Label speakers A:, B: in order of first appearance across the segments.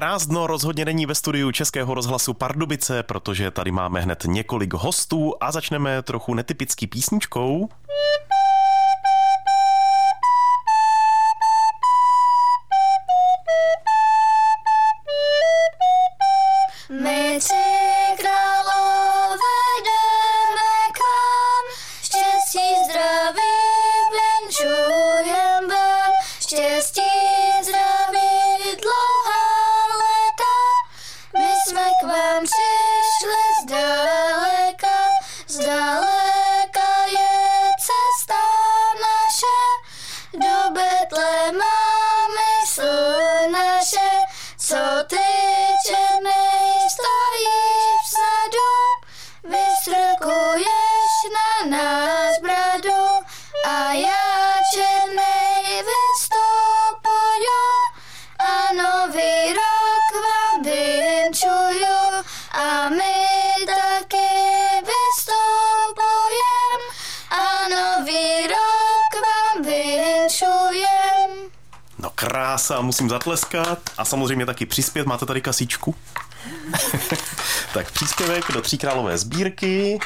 A: Prázdno rozhodně není ve studiu Českého rozhlasu Pardubice, protože tady máme hned několik hostů a začneme trochu netypický písničkou. Krása, musím zatleskat a samozřejmě taky přispět. Máte tady kasíčku? tak příspěvek do Tříkrálové sbírky.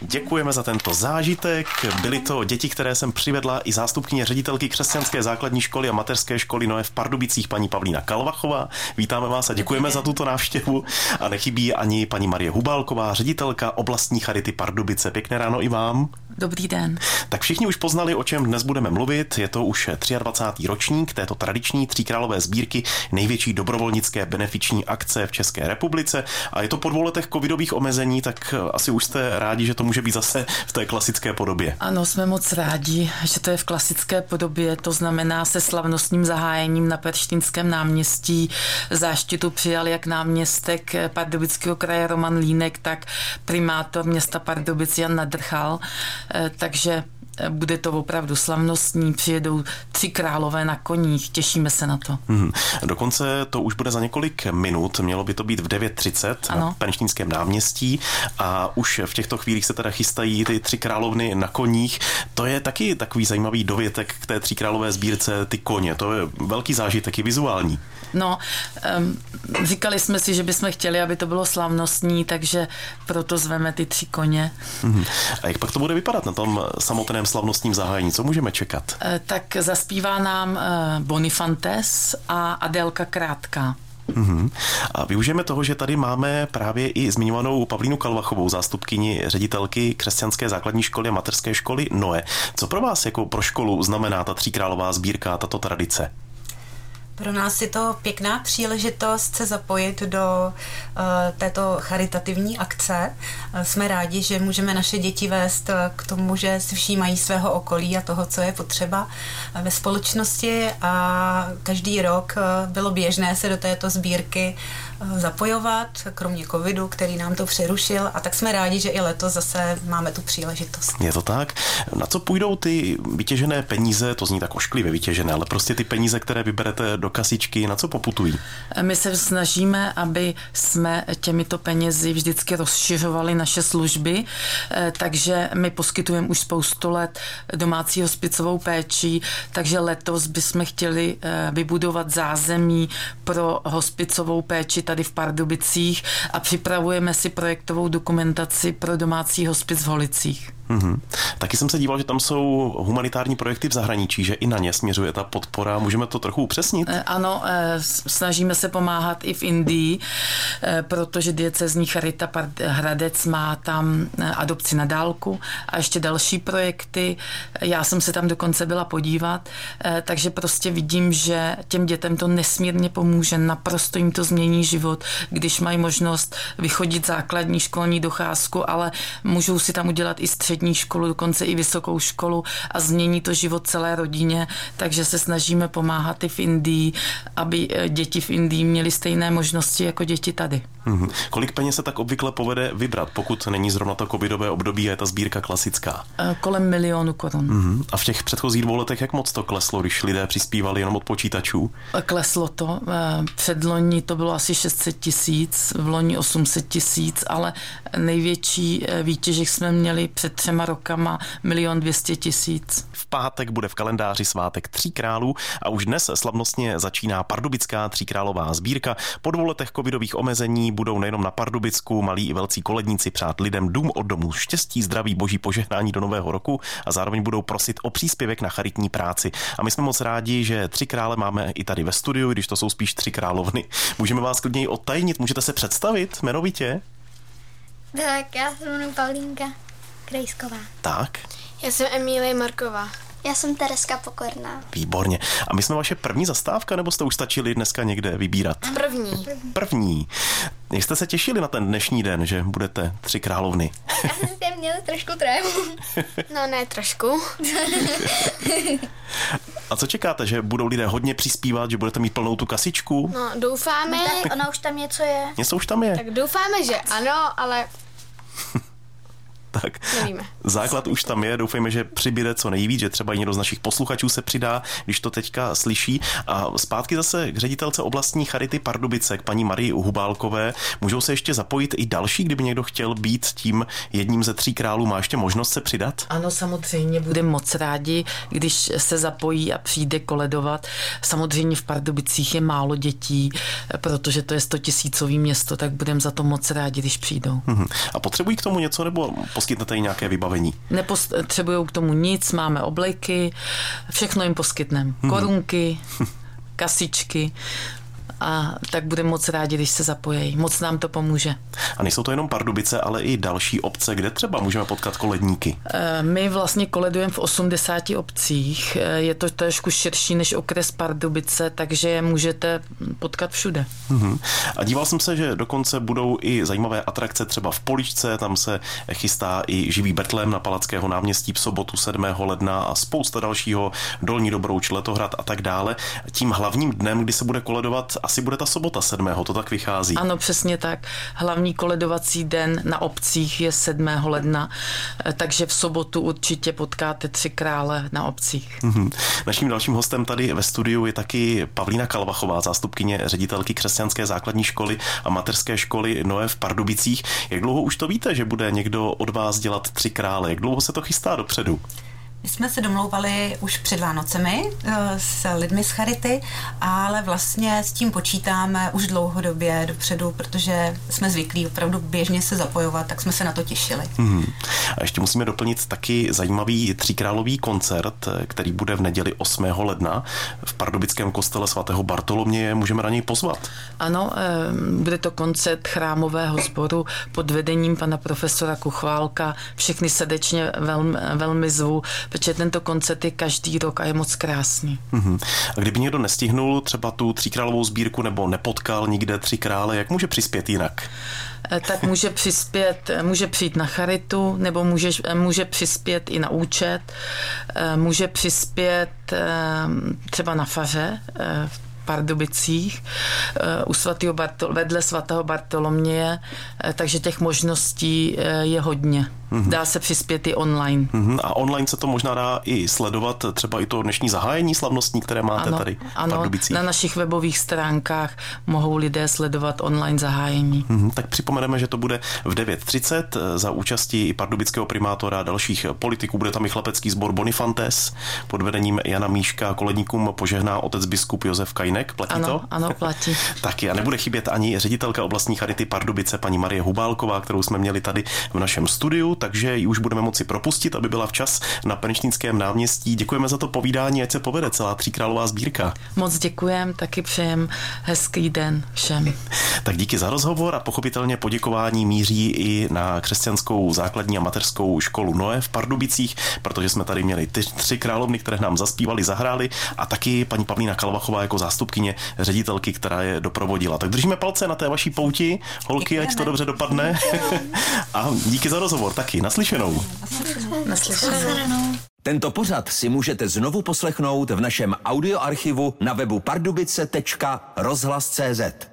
A: Děkujeme za tento zážitek. Byly to děti, které jsem přivedla i zástupkyně ředitelky křesťanské základní školy a mateřské školy Noé v Pardubicích, paní Pavlína Kalvachová. Vítáme vás a děkujeme za tuto návštěvu. A nechybí ani paní Marie Hubálková, ředitelka oblastní charity Pardubice. Pěkné ráno i vám.
B: Dobrý den.
A: Tak všichni už poznali, o čem dnes budeme mluvit. Je to už 23. ročník této tradiční tříkrálové sbírky, největší dobrovolnické benefiční akce v České republice. A je to po dvou letech covidových omezení, tak asi už jste rádi, že to může být zase v té klasické podobě.
B: Ano, jsme moc rádi, že to je v klasické podobě, to znamená se slavnostním zahájením na Perštínském náměstí. Záštitu přijal jak náměstek Pardubického kraje Roman Línek, tak primátor města Pardubic Jan Nadrchal. Eh, takže bude to opravdu slavnostní, přijedou tři králové na koních, těšíme se na to. Hmm.
A: Dokonce to už bude za několik minut, mělo by to být v 9.30 ano. na Penštínském náměstí a už v těchto chvílích se teda chystají ty tři královny na koních. To je taky takový zajímavý dovětek k té tři králové sbírce, ty koně, to je velký zážitek i vizuální.
B: No, um, říkali jsme si, že bychom chtěli, aby to bylo slavnostní, takže proto zveme ty tři koně.
A: Hmm. A jak pak to bude vypadat na tom samotném slavnostním zahájení? Co můžeme čekat?
B: E, tak zaspívá nám e, Bonifantes a Adelka Krátká.
A: Uhum. A využijeme toho, že tady máme právě i zmiňovanou Pavlínu Kalvachovou, zástupkyni ředitelky křesťanské základní školy a materské školy Noe. Co pro vás jako pro školu znamená ta tříkrálová sbírka, tato tradice?
C: Pro nás je to pěkná příležitost se zapojit do uh, této charitativní akce. Uh, jsme rádi, že můžeme naše děti vést k tomu, že si všímají svého okolí a toho, co je potřeba ve společnosti a každý rok bylo běžné se do této sbírky zapojovat, kromě covidu, který nám to přerušil a tak jsme rádi, že i letos zase máme tu příležitost.
A: Je to tak? Na co půjdou ty vytěžené peníze, to zní tak ošklivě vytěžené, ale prostě ty peníze, které vyberete do kasičky, na co poputují?
B: My se snažíme, aby jsme těmito penězi vždycky rozšiřovali naše služby, eh, takže my poskytujeme už spoustu let domácí hospicovou péči, takže letos bychom chtěli eh, vybudovat zázemí pro hospicovou péči tady v Pardubicích a připravujeme si projektovou dokumentaci pro domácí hospic v Holicích.
A: Mm-hmm. Taky jsem se díval, že tam jsou humanitární projekty v zahraničí, že i na ně směřuje ta podpora. Můžeme to trochu upřesnit?
B: Eh, ano, eh, snažíme se pomáhat i v Indii, eh, protože diecezní Charita Hradec má tam adopci na dálku a ještě další projekty. Já jsem se tam dokonce byla podívat, takže prostě vidím, že těm dětem to nesmírně pomůže, naprosto jim to změní život, když mají možnost vychodit základní školní docházku, ale můžou si tam udělat i střední střední školu, dokonce i vysokou školu a změní to život celé rodině, takže se snažíme pomáhat i v Indii, aby eh, děti v Indii měly stejné možnosti jako děti tady.
A: Mm-hmm. Kolik peněz se tak obvykle povede vybrat, pokud není zrovna to covidové období a je ta sbírka klasická?
B: Eh, kolem milionu korun.
A: Mm-hmm. A v těch předchozích dvou letech jak moc to kleslo, když lidé přispívali jenom od počítačů?
B: Eh, kleslo to. Předloni to bylo asi 600 tisíc, v loni 800 tisíc, ale největší výtěžek jsme měli před třema rokama milion 200 tisíc.
A: V pátek bude v kalendáři svátek Tří králů a už dnes slavnostně začíná pardubická tříkrálová sbírka. Po dvou letech covidových omezení budou nejenom na Pardubicku malí i velcí koledníci přát lidem dům od domu štěstí, zdraví, boží požehnání do nového roku a zároveň budou prosit o příspěvek na charitní práci. A my jsme moc rádi, že tři krále máme i tady ve studiu, když to jsou spíš tři královny. Můžeme vás klidně odtajnit, můžete se představit jmenovitě?
D: Tak, já se jmenuji Paulínka Krejsková.
A: Tak.
D: Já jsem Emílie Marková.
E: Já jsem Tereska Pokorná.
A: Výborně. A my jsme vaše první zastávka, nebo jste už stačili dneska někde vybírat?
D: První.
A: První. Jak jste se těšili na ten dnešní den, že budete tři královny?
E: Jste měli trošku trému.
D: No ne, trošku.
A: A co čekáte, že budou lidé hodně přispívat, že budete mít plnou tu kasičku?
D: No, doufáme.
E: No, tak ona už tam něco je.
A: Něco už tam je.
D: Tak doufáme, že ano, ale
A: tak
D: Nevíme.
A: základ už tam je, doufejme, že přibyde co nejvíc, že třeba někdo z našich posluchačů se přidá, když to teďka slyší. A zpátky zase k ředitelce oblastní Charity Pardubice, k paní Marii Uhubálkové. Můžou se ještě zapojit i další, kdyby někdo chtěl být tím jedním ze tří králů, má ještě možnost se přidat?
B: Ano, samozřejmě budeme moc rádi, když se zapojí a přijde koledovat. Samozřejmě v Pardubicích je málo dětí, protože to je 100 tisícový město, tak budeme za to moc rádi, když přijdou.
A: Mhm. A potřebují k tomu něco nebo poskytnete jim nějaké vybavení?
B: Nepotřebují k tomu nic, máme obleky, všechno jim poskytneme. Mhm. Korunky, kasičky, a tak budeme moc rádi, když se zapojí. Moc nám to pomůže.
A: A nejsou to jenom Pardubice, ale i další obce, kde třeba můžeme potkat koledníky?
B: Eh, my vlastně koledujeme v 80 obcích. Eh, je to trošku širší než okres Pardubice, takže je můžete potkat všude.
A: Uh-huh. A díval jsem se, že dokonce budou i zajímavé atrakce třeba v Poličce, tam se chystá i živý betlem na Palackého náměstí v sobotu 7. ledna a spousta dalšího, Dolní Dobrouč, Letohrad a tak dále. Tím hlavním dnem, kdy se bude koledovat asi bude ta sobota 7. to tak vychází.
B: Ano, přesně tak. Hlavní koledovací den na obcích je 7. ledna, eh, takže v sobotu určitě potkáte tři krále na obcích.
A: Mm-hmm. Naším dalším hostem tady ve studiu je taky Pavlína Kalvachová, zástupkyně ředitelky křesťanské základní školy a materské školy Noé v Pardubicích. Jak dlouho už to víte, že bude někdo od vás dělat tři krále? Jak dlouho se to chystá dopředu?
C: My jsme se domlouvali už před Vánocemi eh, s lidmi z Charity, ale vlastně s tím počítáme už dlouhodobě dopředu, protože jsme zvyklí opravdu běžně se zapojovat, tak jsme se na to těšili.
A: Hmm. A ještě musíme doplnit taky zajímavý tříkrálový koncert, který bude v neděli 8. ledna v Pardubickém kostele svatého Bartoloměje. Můžeme na něj pozvat?
B: Ano, eh, bude to koncert chrámového sboru pod vedením pana profesora Kuchválka. Všechny srdečně velmi, velmi zvu, protože tento koncert je každý rok a je moc krásný.
A: Uh-huh. A kdyby někdo nestihnul třeba tu tříkrálovou sbírku nebo nepotkal nikde tři krále, jak může přispět jinak?
B: Eh, tak může přispět, eh, může přijít na charitu, nebo může, eh, může přispět i na účet, může přispět třeba na faře v Pardubicích u svatého Bartol, vedle svatého Bartoloměje, takže těch možností je hodně. Mm-hmm. Dá se přispět i online.
A: Mm-hmm. A online se to možná dá i sledovat, třeba i to dnešní zahájení slavnostní, které máte
B: ano,
A: tady
B: ano, na našich webových stránkách mohou lidé sledovat online zahájení.
A: Mm-hmm. Tak připomeneme, že to bude v 9.30 za účastí i pardubického primátora a dalších politiků. Bude tam i chlapecký sbor Bonifantes pod vedením Jana Míška. Koledníkům požehná otec biskup Josef Kajnek. Platí
B: ano,
A: to?
B: Ano, platí.
A: Taky a nebude chybět ani ředitelka oblastní charity Pardubice, paní Marie Hubálková, kterou jsme měli tady v našem studiu takže ji už budeme moci propustit, aby byla včas na Penečnickém náměstí. Děkujeme za to povídání, ať se povede celá tříkrálová sbírka.
B: Moc děkujem, taky přejem hezký den všem.
A: Tak díky za rozhovor a pochopitelně poděkování míří i na křesťanskou základní a mateřskou školu Noé v Pardubicích, protože jsme tady měli ty tři královny, které nám zaspívali, zahráli a taky paní Pavlína Kalvachová jako zástupkyně ředitelky, která je doprovodila. Tak držíme palce na té vaší pouti, holky, Děkujeme. ať to dobře dopadne. a díky za rozhovor taky. Naslyšenou.
B: Naslyšenou.
F: Tento pořad si můžete znovu poslechnout v našem audioarchivu na webu pardubice.rozhlas.cz.